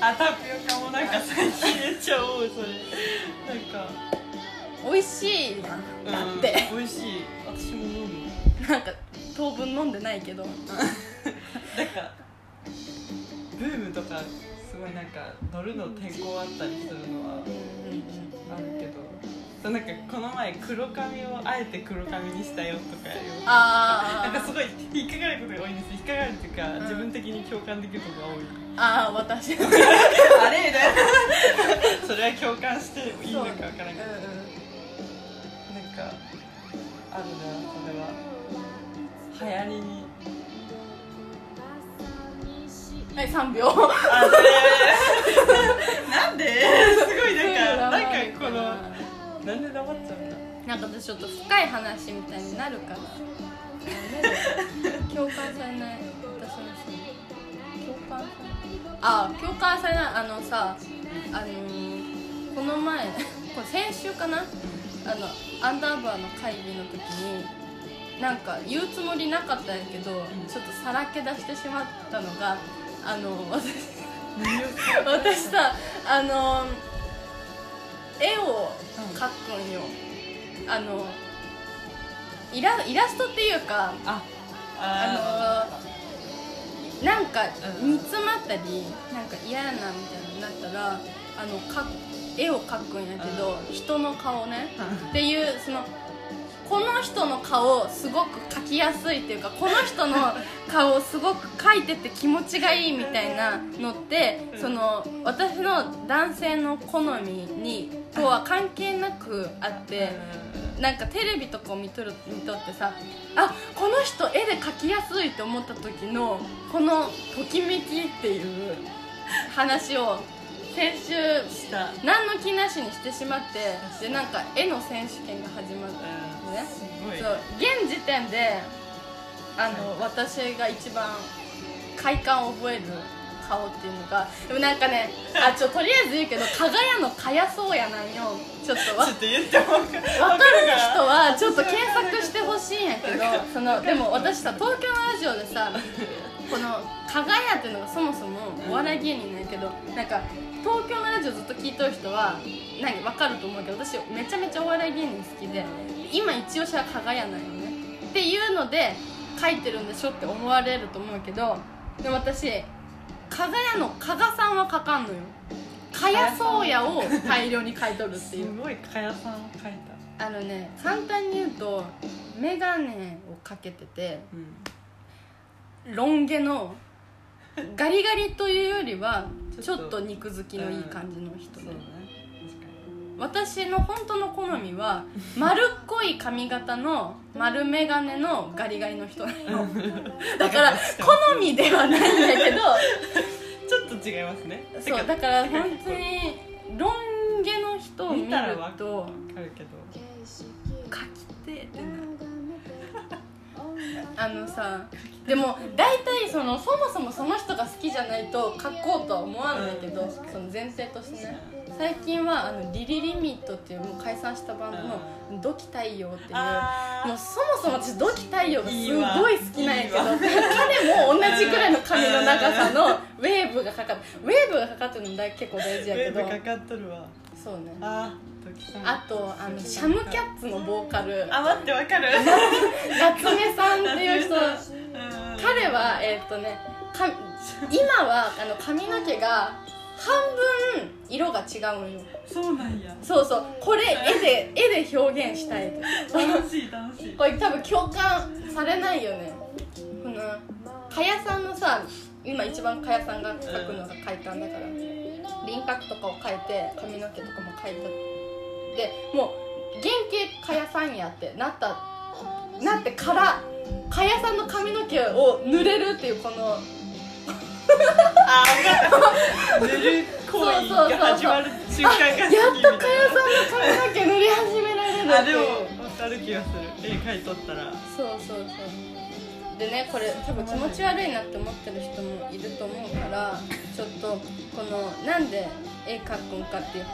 あタピオカもなんか最近めっちゃ多いそれ。なんか美味しいやんだって、うん美味しい。私も飲む。なんか当分飲んでないけど。なんかブームとかすごいなんか乗るの抵抗あったりするのはあるけど。そうなんかこの前黒髪をあえて黒髪にしたよとかあー。なんかすごい引っかかることが多いんです。引っかかるっていうか、ん。自分的に共感できることが多い。ああ私。あれみたいな。それは共感していいのかわからんけど、なんかあるなそれは。流行りに。はい3秒。なんで？すごいなんかなんかこのなんで黙っちゃうんだ？なんか私ちょっと深い話みたいになるから。共感されない。私の人に共感されない。あ共感されない。あのさあのーこの前これ先週かな？あのアンダーバーの会議の時になんか言うつもりなかったんやけど、ちょっとさらけ出してしまったのがあの私私さあの絵を描くんよ。あのイライラストっていうかああのなんかうん。煮詰まったりなんか嫌やなみたいになったらあのか絵を描くんやけど人の顔ね。っていうそのこの人の顔すごく描きやすいっていうかこの人の顔をすごく描いてて気持ちがいいみたいなのってその私の男性の好みにとは関係なくあってなんかテレビとかを見とる見とってさあこの人絵で描きやすいと思った時のこのときめきっていう話を先週した何の気なしにしてしまってでなんか絵の選手権が始まったのね。すごい。そう現時点であの私が一番快感を覚える顔っていうのがでもなんかねあちょとりあえず言うけど加賀屋のかやそうやなんよ。ちょっとわちょっと言っても分かる。人はちょっと検索してほしいんやけどそのでも私さ東京のラジオでさこの加賀屋っていうのがそもそもお笑い芸人なんやけどなんか東京のラジオずっと聞いとる人は何分かると思うけど私めちゃめちゃお笑い芸人好きで今一押しは加賀屋なんよね。っていうので書いてるんでしょって思われると思うけどでも私加賀屋の加賀さんは書かんのよ。かやそうやを大量に書いとるってすいう。ごいかやさんを描いた。あのね簡単に言うと眼鏡をかけててうん。ロン毛のガリガリというよりはちちょっと肉付きのいい感じの人で。そうだね。私の本当の好みは 丸っこい髪型の丸眼鏡のガリガリの人なの。だから好みではないんだけどにちょっと違いますね。そうだから本当にロン毛の人を見る見たらかるけど。書きてえってなるあのさでも大体そのそもそもその人が好きじゃないと書こうとは思わないけど、うんその前提としてね。最近はあのリリリミットっていうもう解散したバンドの「土器太陽」っていうあもうそもそも私土器太陽がすごい好きなんやけど彼も同じぐらいの髪の長さの ウェーブがかかってウェーブがかかってるの大結構大事やけど。ウェーブかかっとるわ。そうねあとあのシャムキャッツのボーカル。あ待ってわかる。夏目さんっていう人。うん。彼はえーっとねか今はあの髪の毛が半分色が違うんよ。そうなんや。そうそう。これ絵で絵で表現したい楽しい楽しい。これ多分共感されないよね。このかやさんのさ今一番かやさんが描くのが快感だから。輪郭とかを描いて髪の毛とかも描いたでもう原型かやさんやってなったなってからかやさんの髪の毛を塗れるっていうこのあー分かった塗る行為が始まる瞬間が好きみたいなやっとかやさんの髪の毛塗り始められるあでも分かる気がする。絵描いとったら。そうそうそう。でねこれ多分気持ち悪いなって思ってる人もいると思うからちょっとこのなんで絵描くんかっていう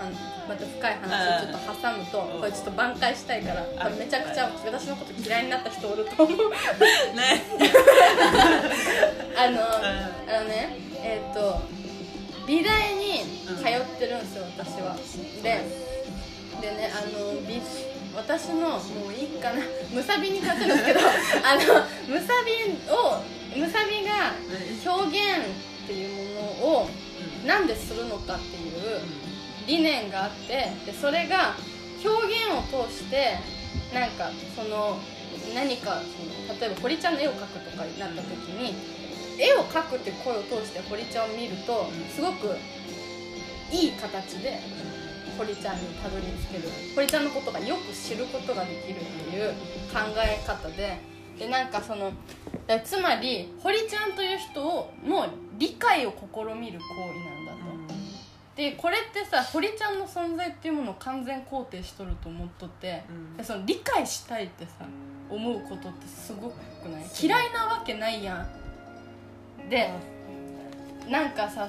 また深い話をちょっと挟むと、これちょっと挽回したいから、めちゃくちゃ私のこと嫌いになった人おると思う。ね。あの、あのねえっ、ー、と美大に通ってるんですよ私は。ででねあの美私のもういいかな。むさびに通ってるんですけど あのむさびをむさびが表現っていうものをなんでするのかっていう理念があってでそれが表現を通してなんかその何かその例えば堀ちゃんの絵を描くとかになった時に絵を描くって声を通して堀ちゃんを見るとすごくいい形で堀ちゃんにたどり着ける堀ちゃんのことがよく知ることができるっていう考え方ででなんかそのつまり堀ちゃんという人をの理解を試みる行為なん。でこれってさ堀ちゃんの存在っていうものを完全肯定しとると思っとって、でその理解したいってさ思うことってすごくない？嫌いなわけないやん。でなんかさ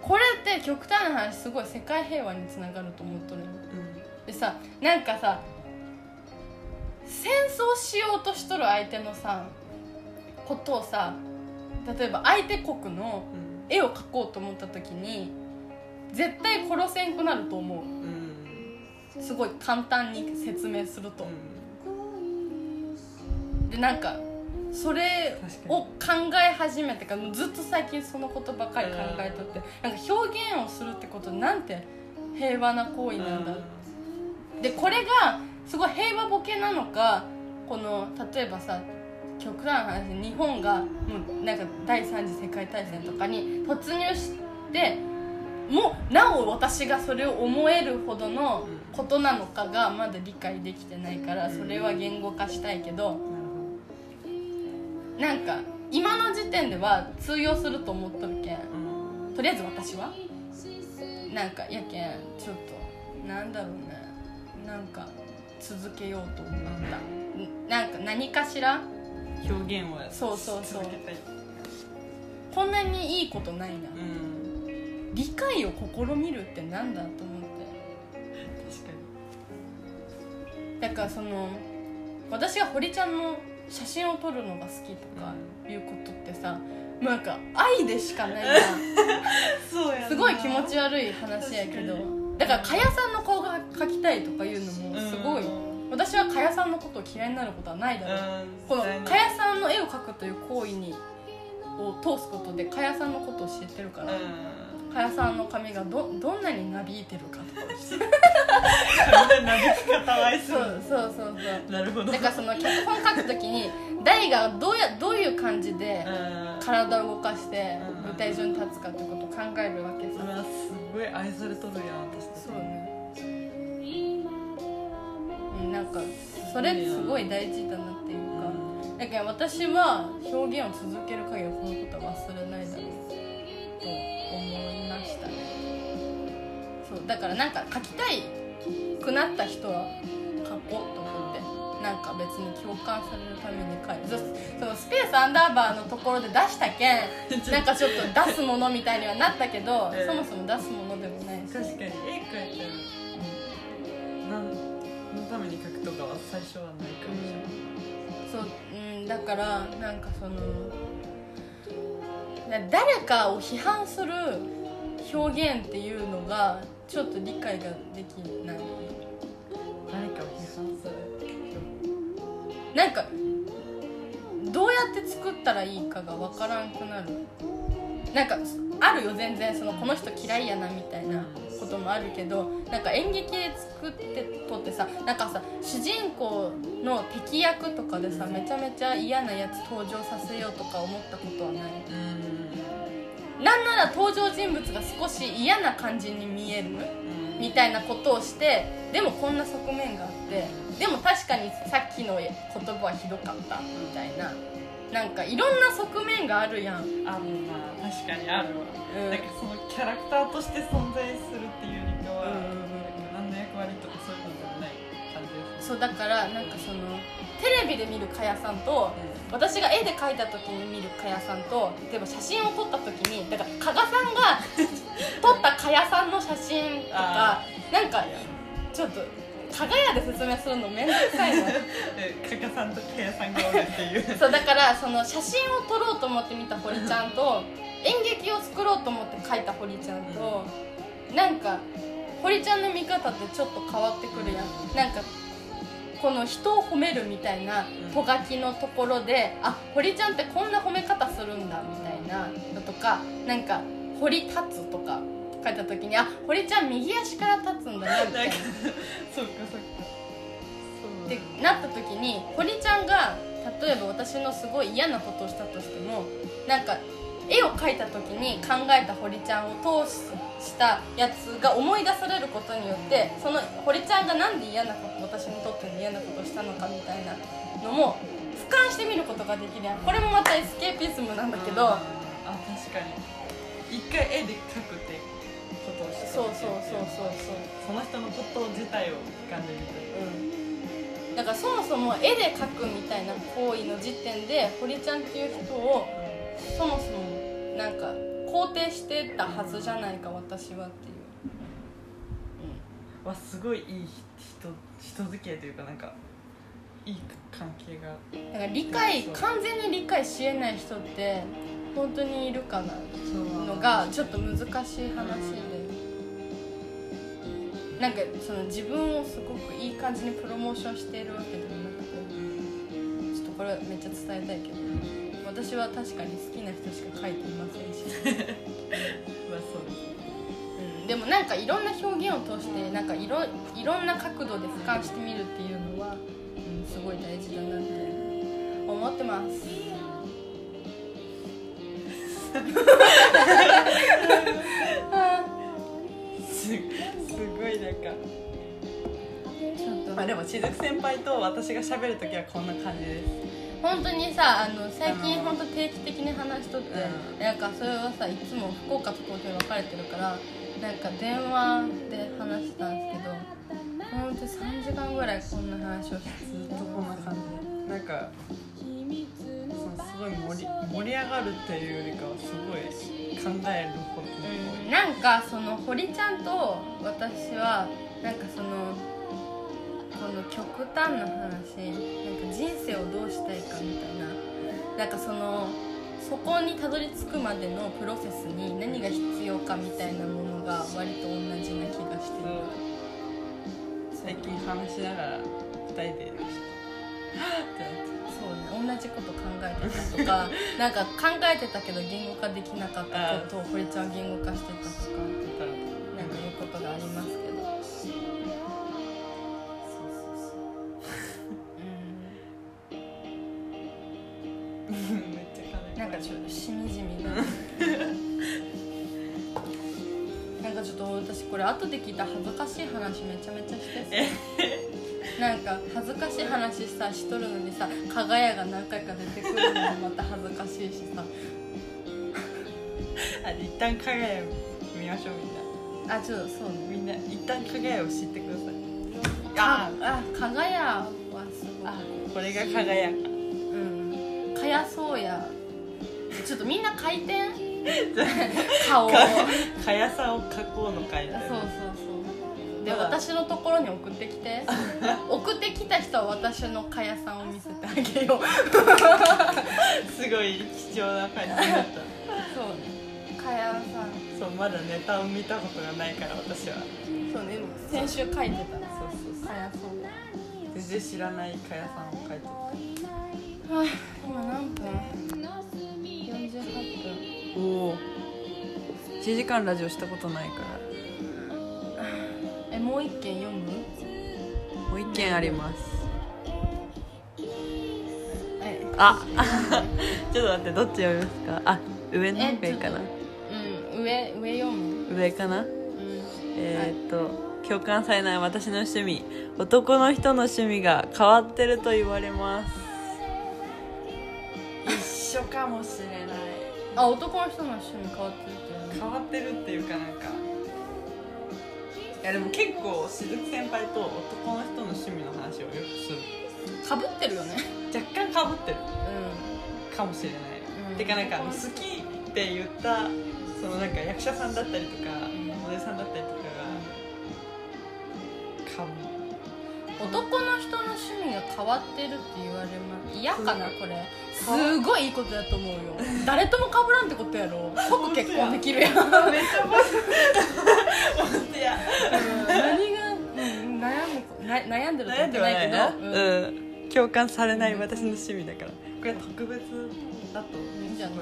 これって極端な話すごい世界平和につながると思っとるのでさなんかさ戦争しようとしとる相手のさことをさ例えば相手国の絵を描こうと思った時に絶対殺せんくなると思う。すごい簡単に説明すると。でなんかそれを考え始めてからずっと最近そのことばかり考えとってなんか表現をするってことなんて平和な行為なんだ。でこれがすごい平和ボケなのかこの例えばさ極端な話日本がもうなんか第三次世界大戦とかに突入してもうなお私がそれを思えるほどのことなのかがまだ理解できてないからそれは言語化したいけどなんか今の時点では通用すると思っとるけんとりあえず私は？なんかやけんちょっとなんだろうね。なんか続けようと思った。なんか何かしら？表現をそうそうそう。こんなにいいことないな。うん理解を試みるってなんだと思って。確かだからその私が堀ちゃんの写真を撮るのが好きとかいうことってさもうなんか愛でしかない な。すごい気持ち悪い話やけど。だからかやさんの顔が描きたいとかいうのもすごい。私はかやさんのことを嫌いになることはないだろう。このかやさんの絵を描くという行為にを通すことでかやさんのことを知ってるからかやさんの髪がどどんなになびいてるかとか。髪のなびき方を愛するそうそうそうそう。なるほど。だからその脚本書くときに誰がどうやどういう感じでうん。体を動かしてうん。舞台上に立つかってことを考えるわけさうわすごい愛されとるやん私そうね。うんなんかそれすごい大事だなっていうか。だけど私は表現を続ける限りこのことは忘れないだからなんか書きたいくなった人は書こうと思ってなんか別に共感されるために書いて。そそのスペースアンダーバーのところで出したけん なんかちょっと出すものみたいにはなったけど、ええ。そもそも出すものでもないし。確かに。絵描いたら何のために描くとかは最初はないかもしれない。そう、うん、だからなんかそのな誰かを批判する表現っていうのがちょっと理解ができない誰かを批判するなんかどうやって作ったらいいかがわからんくなる。なんかあるよ全然そのこの人嫌いやなみたいなこともあるけどなんか演劇で作ってとってさなんかさ主人公の敵役とかでさめちゃめちゃ嫌なやつ登場させようとか思ったことはない。うん。ら登場人物が少し嫌な感じに見えるみたいなことをしてでもこんな側面があってでも確かにさっきの言葉はひどかったみたいななんかいろんな側面があるやん。あのまあ確かにあるわ、うん。なんかそのキャラクターとして存在するっていうよりかは、うんうんうん。何の役割とかそういうのではない感じですそうだからなんかそのテレビで見るかやさんと私が絵で描いた時に見るかやさんと例えば写真を撮った時にだから加賀さんが 撮ったかやさんの写真とかあなんかちょっと加賀屋で説明するのめんどくさいの えカカさんとさんがおるっていう。そうだからその写真を撮ろうと思って見た堀ちゃんと演劇を作ろうと思って描いた堀ちゃんとなんか堀ちゃんの見方ってちょっと変わってくるやん。なんかこの人を褒めるみたいなとがきのところで、あ堀ちゃんってこんな褒め方するんだみたいなのとかなんか「堀立つ」とか書いた時にあ堀ちゃん右足から立つんだなみたいな。そっかそっか。ってなった時に堀ちゃんが例えば私のすごい嫌なことをしたとしてもなんか絵を描いた時に考えた堀ちゃんを通したやつが思い出されることによってその堀ちゃんがなんで嫌なこと私にとっての嫌なことをしたのかみたいなのも俯瞰してみることができるやん。これもまたエスケーピズムなんだけどあ確かに。一回絵で描くってことをしてそうそうそうそうその人のこと自体を浮かんでみたいそううん。だからそもそも絵で描くみたいな行為の時点で堀ちゃんっていう人をそもそもなんか肯定してたはずじゃないか私はっていう、わすごいいい人人付き合いというかなんかいい関係が。うん、だから理解完全に理解しえない人って本当にいるかなのがちょっと難しい話で。なんかその自分をすごくいい感じにプロモーションしているわけでもなくてちょっとこれめっちゃ伝えたいけど私は確かに好きな人しか書いていませんし。まあそうですうんでもなんかいろんな表現を通してなんかいろいろんな角度で俯瞰してみるっていうのは、うん、すごい大事だなって思ってます。すすごいなんか。ちょっと。まあでもしずく先輩と私が喋る時はこんな感じです本当にさあの最近本当定期的に話しとって、うん。なんかそれはさいつも福岡と東京に分かれてるからなんか電話で話したんですけど本当3時間ぐらいこんな話をしてずっとこんな感じ。なんかすごい盛り盛り上がるっていうよりかはすごい考えることがうん、なんかその堀ちゃんと私はなんかそのこの極端な話なんか人生をどうしたいかみたいななんかそのそこにたどり着くまでのプロセスに何が必要かみたいなものが割と同じな気がしてる。最近話しながら2人ではぁってなって。そうね同じこと考えてたとか なんか考えてたけど言語化できなかったことを堀ちゃんは言語化してたとか後で聞いた恥ずかしい話めちゃめちゃしてさ。なんか恥ずかしい話さしとるのにさ加賀屋が何回か出てくるのもまた恥ずかしいしさ。あ一旦加賀屋見ましょうあちょっとそうね。みんなみんな一旦加賀屋を知ってください。ああ加賀屋はすごあくこれが加賀屋か。うん。かやそうや。ちょっとみんな回転？顔を。かかやさを描こうの会だよそうそうねそうで私のところに送ってきて。送ってきた人は私のかやさんを見せてあげよう。すごい貴重な感じになった。そうね。かやさん。そうまだネタを見たことがないから私は。そうね先週書いてた。そうそうそう。かやさん全然知らないかやさんを描いてはあ今何分 ?48 分。たおお1時間ラジオしたことないから えもう一件読む？もう一件あります。えあ ちょっと待ってどっち読みますか？あ上の方がいいかな。うん上上読む？上かな？うん。えーっと共感されない私の趣味。男の人の趣味が変わってると言われます。一緒かもしれない。あ男の人の趣味変わってるって変わってるっていうかなんかいやでも結構しずく先輩と男の人の趣味の話をよくする。かぶってるよね。若干かぶってる。うかもしれない、うん。てかなんかあの好きって言ったそのなんか役者さんだったりとか、モデルさんだったりとか男の人の趣味が変わってるって言われます。嫌かなこれ。すごいいいことだと思うよ。誰ともかぶらんってことやろ。即結婚できるやん。めっちゃ面白い本当や何が、うん、むな悩んでると悩んではないな、うんうん、共感されない私の趣味だから。これ特別だと。いいんじゃない？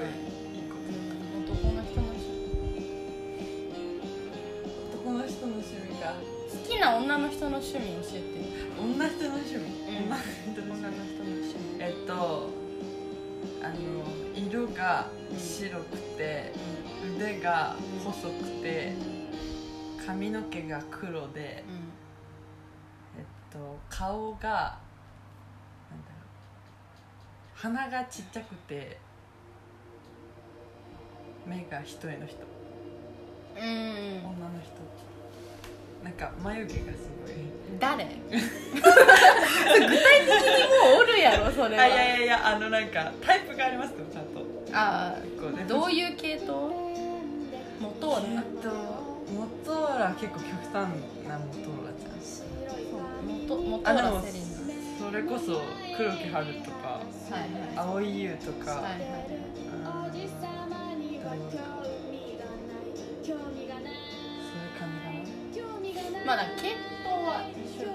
男の人の趣男の人の趣味か。好きな女の人の趣味教えて女人の趣味、うん。女の人の趣味女の人の趣味。えっとあの色が白くて、腕が細くて髪の毛が黒で、えっと、顔がなんだろう鼻がちっちゃくて目が一重の人。うん、うん、女の人なんか眉毛がすごい。誰？具体的にもうおるやろそれは。あいやいやいやあのなんかタイプがありますよちゃんと。あこうね。あどういう系統？元は？なえっとモトーラ結構極端なモトーラちゃん。元元あでもはセリナ。それこそ黒木華とかはいはい。蒼井優とか、はいはいうんまだ系統は一緒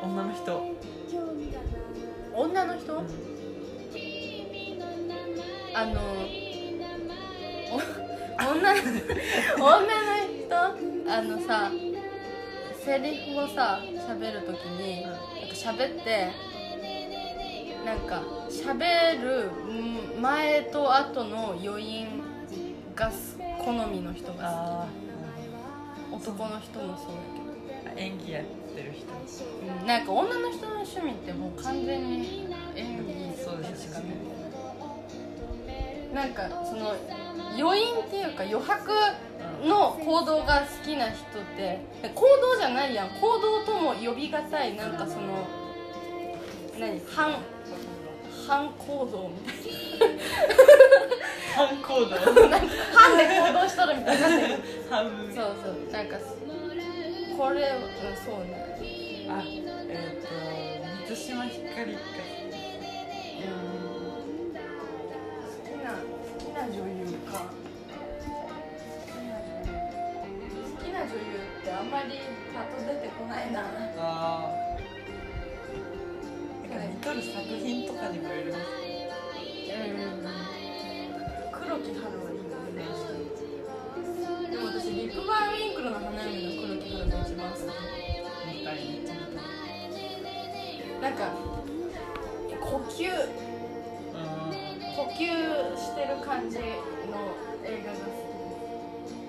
女の人、女の人、うんあのお女の女の人？あのさセリフをさ喋るときになんか喋ってなんか喋るん前と後の余韻がす好みの人があ好き男の人もそうだけど。あ演技やってる人。うんなんか女の人の趣味ってもう完全に演技そうですよね。なんかその余韻っていうか余白の行動が好きな人って行動じゃないやん。行動とも呼びがたいなんかその何？反反行動みたい反行動。反で行動しとるみたいになそうそうなんかこれうんそうねあえっ、と水島ひかりが好きな好きな女優か。好きな女優ってあんまりパッと出てこないな。あー。なんか似とる作品とかにもよります黒木華はいいよねでも私リップバーウィンクルの花嫁の黒木華が一番好みたいめっちゃ似とるき。なんか呼吸呼吸してる感じの映画が好き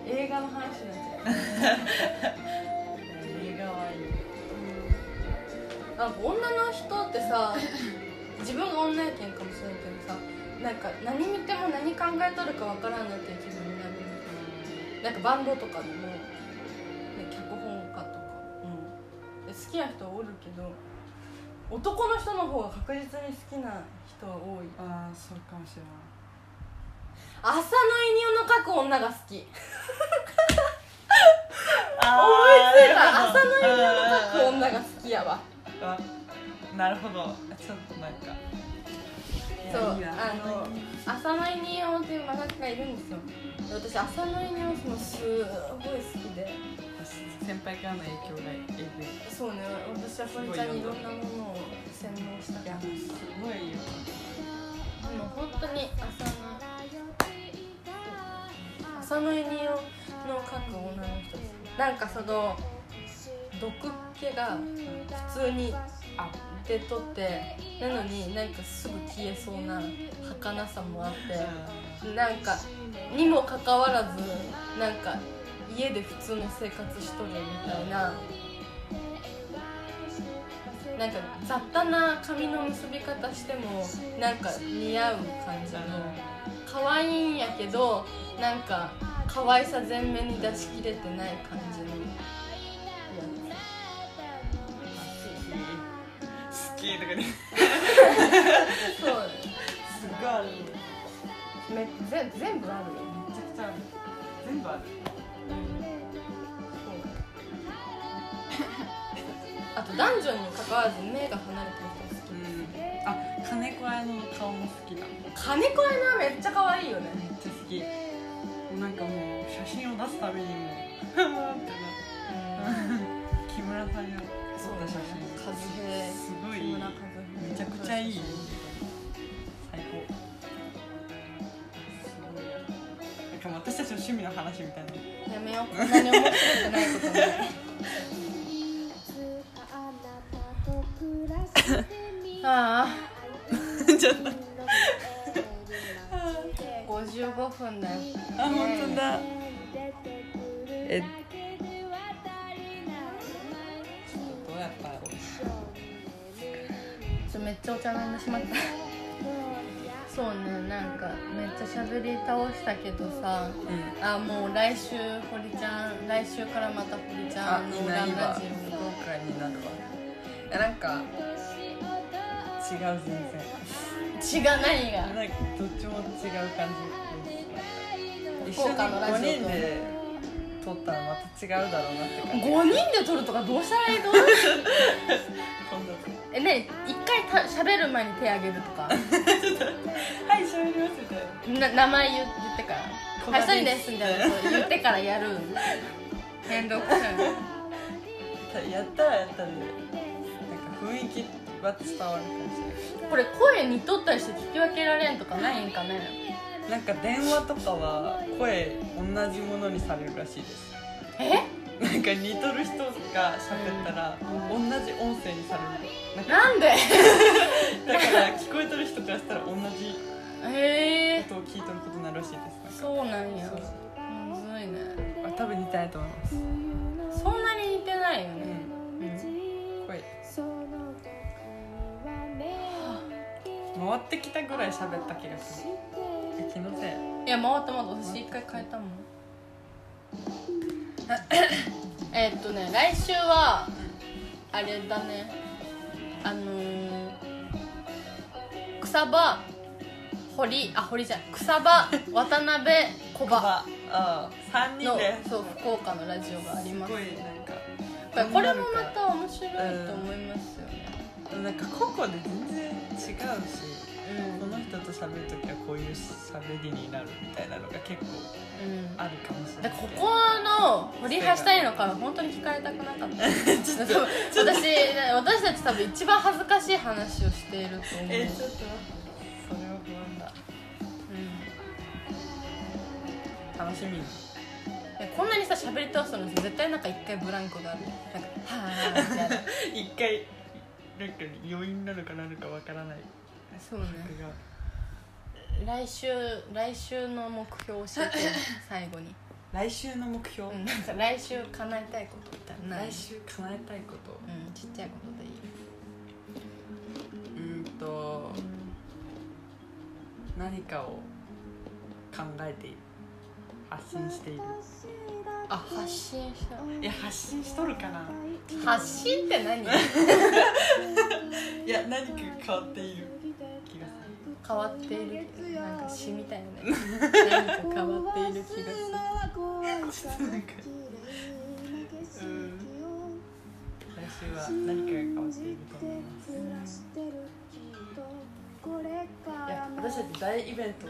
です映画の話になっちゃう映画はいいなんか女の人ってさ自分が女やけんかもしれんけどさなんか何見ても何考えとるかわからんなっていうなんかバンドとかでも、ね、脚本家とか、で好きな人はおるけど男の人の方が確実に好きな人は多い。ああそうかもしれない。浅野いにおの描く女が好き。あ思いついた？浅野いにおの描く女が好きやわ。あなるほど。ちょっとなんかそうあの浅野いにおっていう漫画家がいるんですよ。で私浅野いにおもすごい好きで。先輩からの影響がえぐい。そうね私はそれちゃんにいろんなものを洗脳したからすごいよ。でも本当に浅野浅野いにおの描く女の人です。なんかその毒気が普通に出とってなのになんかすぐ消えそうな儚さもあってなんかにもかかわらずなんか家で普通の生活しとるみたいななんか雑多な髪の結び方してもなんか似合う感じの可愛いんやけどなんか可愛さ全面に出し切れてない感じきとかねつそう。すごい。あるめめぜ全部あるよ。ちゃくちゃある。全部ある。あと男女に関わらず目が離れてる人好うん。あ金子屋の顔も好きだ。き金子屋のめっちゃ可愛いよね。めっちゃ好き。もうなんかもう写真を出すたびにも うってな綺 木村さんが撮った写真和平すごい。木村和平めちゃくちゃいい。最高。すごい。なんか私たちの趣味の話みたいな。やめよう。こんなに面白くないことない。ああ ちょっと。55分だよ。あ本当だ。え。どめっちゃお茶飲んでしまった。そうねなんかめっちゃ喋り倒したけどさうん。あもう来週堀ちゃん来週からまた堀ちゃあんのラジ非公開になるわなんか違う全然。オ血が何がなんかどっちも違う感じ。一緒に福岡のラジオ。と5人で撮ったらまた違うだろうなって感じ。5人で撮るとかどうしたらいいの？こんなえね一回た喋る前に手挙げるとか。はい喋りますみたいな。な名前言言ってから「小はい田で一人です。す」みたいな。こと言ってからやる。めんどくさい。やったらやったでなんか雰囲気は伝わるかもしれこれ声似とったりして聞き分けられんとかないんかね。ないなんか電話とかは声同じものにされるらしいです。え？なんか似とる人が喋ったら同じ音声にされるなんで？だから聞こえとる人からしたら同じえ。え音を聞いとることになるらしいです。そうなんや。むずいね。あ多分似てないと思います。そんなに似てないよね、うん。声回ってきたぐらい喋った気がする。え気のせい？いや回ったまだ。私一回変えたもん えっとね来週はあれだね。あのー、草場堀あ堀じゃん草場渡辺 小場ああ3人のでそう福岡のラジオがあります。すごいなんか。これもまた面白いと思いますよね。なんか個々で全然違うし。うん人と喋る時はこういう喋りになるみたいなのが結構うんあるかもしれない。でここの掘り葉したいのか本当に聞かれたくなかった。ちょっと私私たち多分一番恥ずかしい話をしていると思う、えちょっと。それは不安だ。楽しみ。にでこんなにさ喋り倒すのに絶対なんか一回ブランクがある。なんか「はあ」みたいな。一回なんか余韻なのかなのかわからない。そうね来週来週の目標を教えて。最後に、来週の目標、うん、なんか来週叶えたいことみたいな。来週叶えたいこと。うんちっちゃいことでいい。うーんと何かを考えている発信している？あ発信した。いや発信しとるかな。発信って何？いや何か変わっている変わっているなんか詩みたいなね何か変わっている気がするうん来週は何かが変わっていると思います。いや私たち大イベントを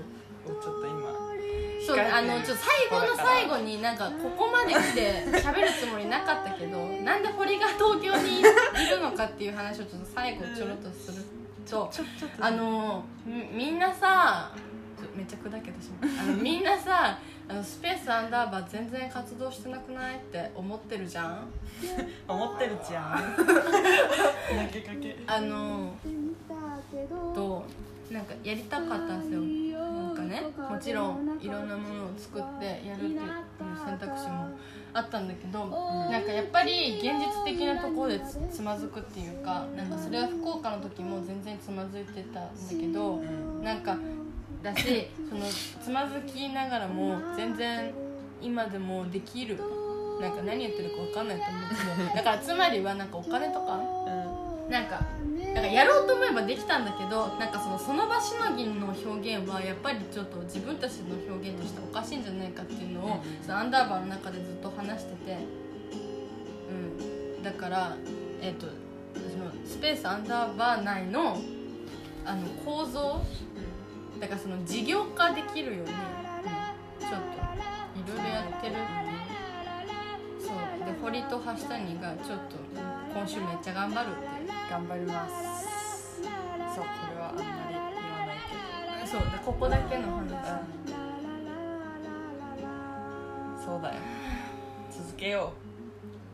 ちょっと今そうあのちょっと最後の最後になんかここまで来て喋るつもりなかったけどなんで堀が東京にいるのかっていう話をちょっと最後ちょろっとするとちょちょっとあのみみんなさめっちゃ砕けてしまう あのみんなさあのスペースアンダーバー全然活動してなくないって思ってるじゃん？思ってるじゃん。あのとなんかやりたかったんですよ。なんかねもちろんいろんなものを作ってやるっていう選択肢もあったんだけど、なんかやっぱり現実的なところでつつまずくっていうかなんかそれは福岡の時も全然つまずいてたんだけど、うん。なんかだしそのつまずきながらも全然今でもできる。なんか何言ってるか分かんないと思うけどだからつまりはなんかお金とかなんかなんかやろうと思えばできたんだけどなんかそのその場しのぎの表現はやっぱりちょっと自分たちの表現としておかしいんじゃないかっていうのを、うん。そのアンダーバーの中でずっと話してて、うん、だから、えっとそのスペースアンダーバー内のあの構造だからその事業化できるようん、ちょっといろいろやってるで堀と橋谷がちょっと今週めっちゃ頑張るって。頑張ります。そうこれはあんまり言わないけそうだここだけの話。どそうだよ。続けよ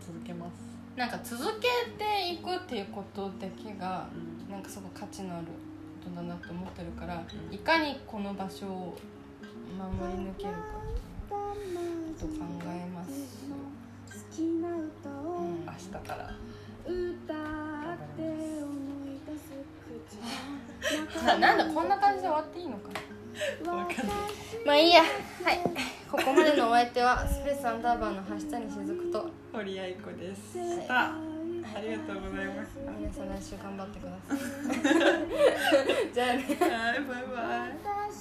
う。続けます。なんか続けていくっていうことだけがなんかすごい価値のあることだなと思ってるからいかにこの場所を守り抜けるかと考えます明日から。頑張りますな なんだこんな感じで終わっていいのか。なわかんないまあいいや。はい。ここまでのお相手はスペースアンダーバーの橋谷しずくと。堀愛子でした。ありがとうございます。皆さん来週頑張ってください。じゃあね。はいバイバイ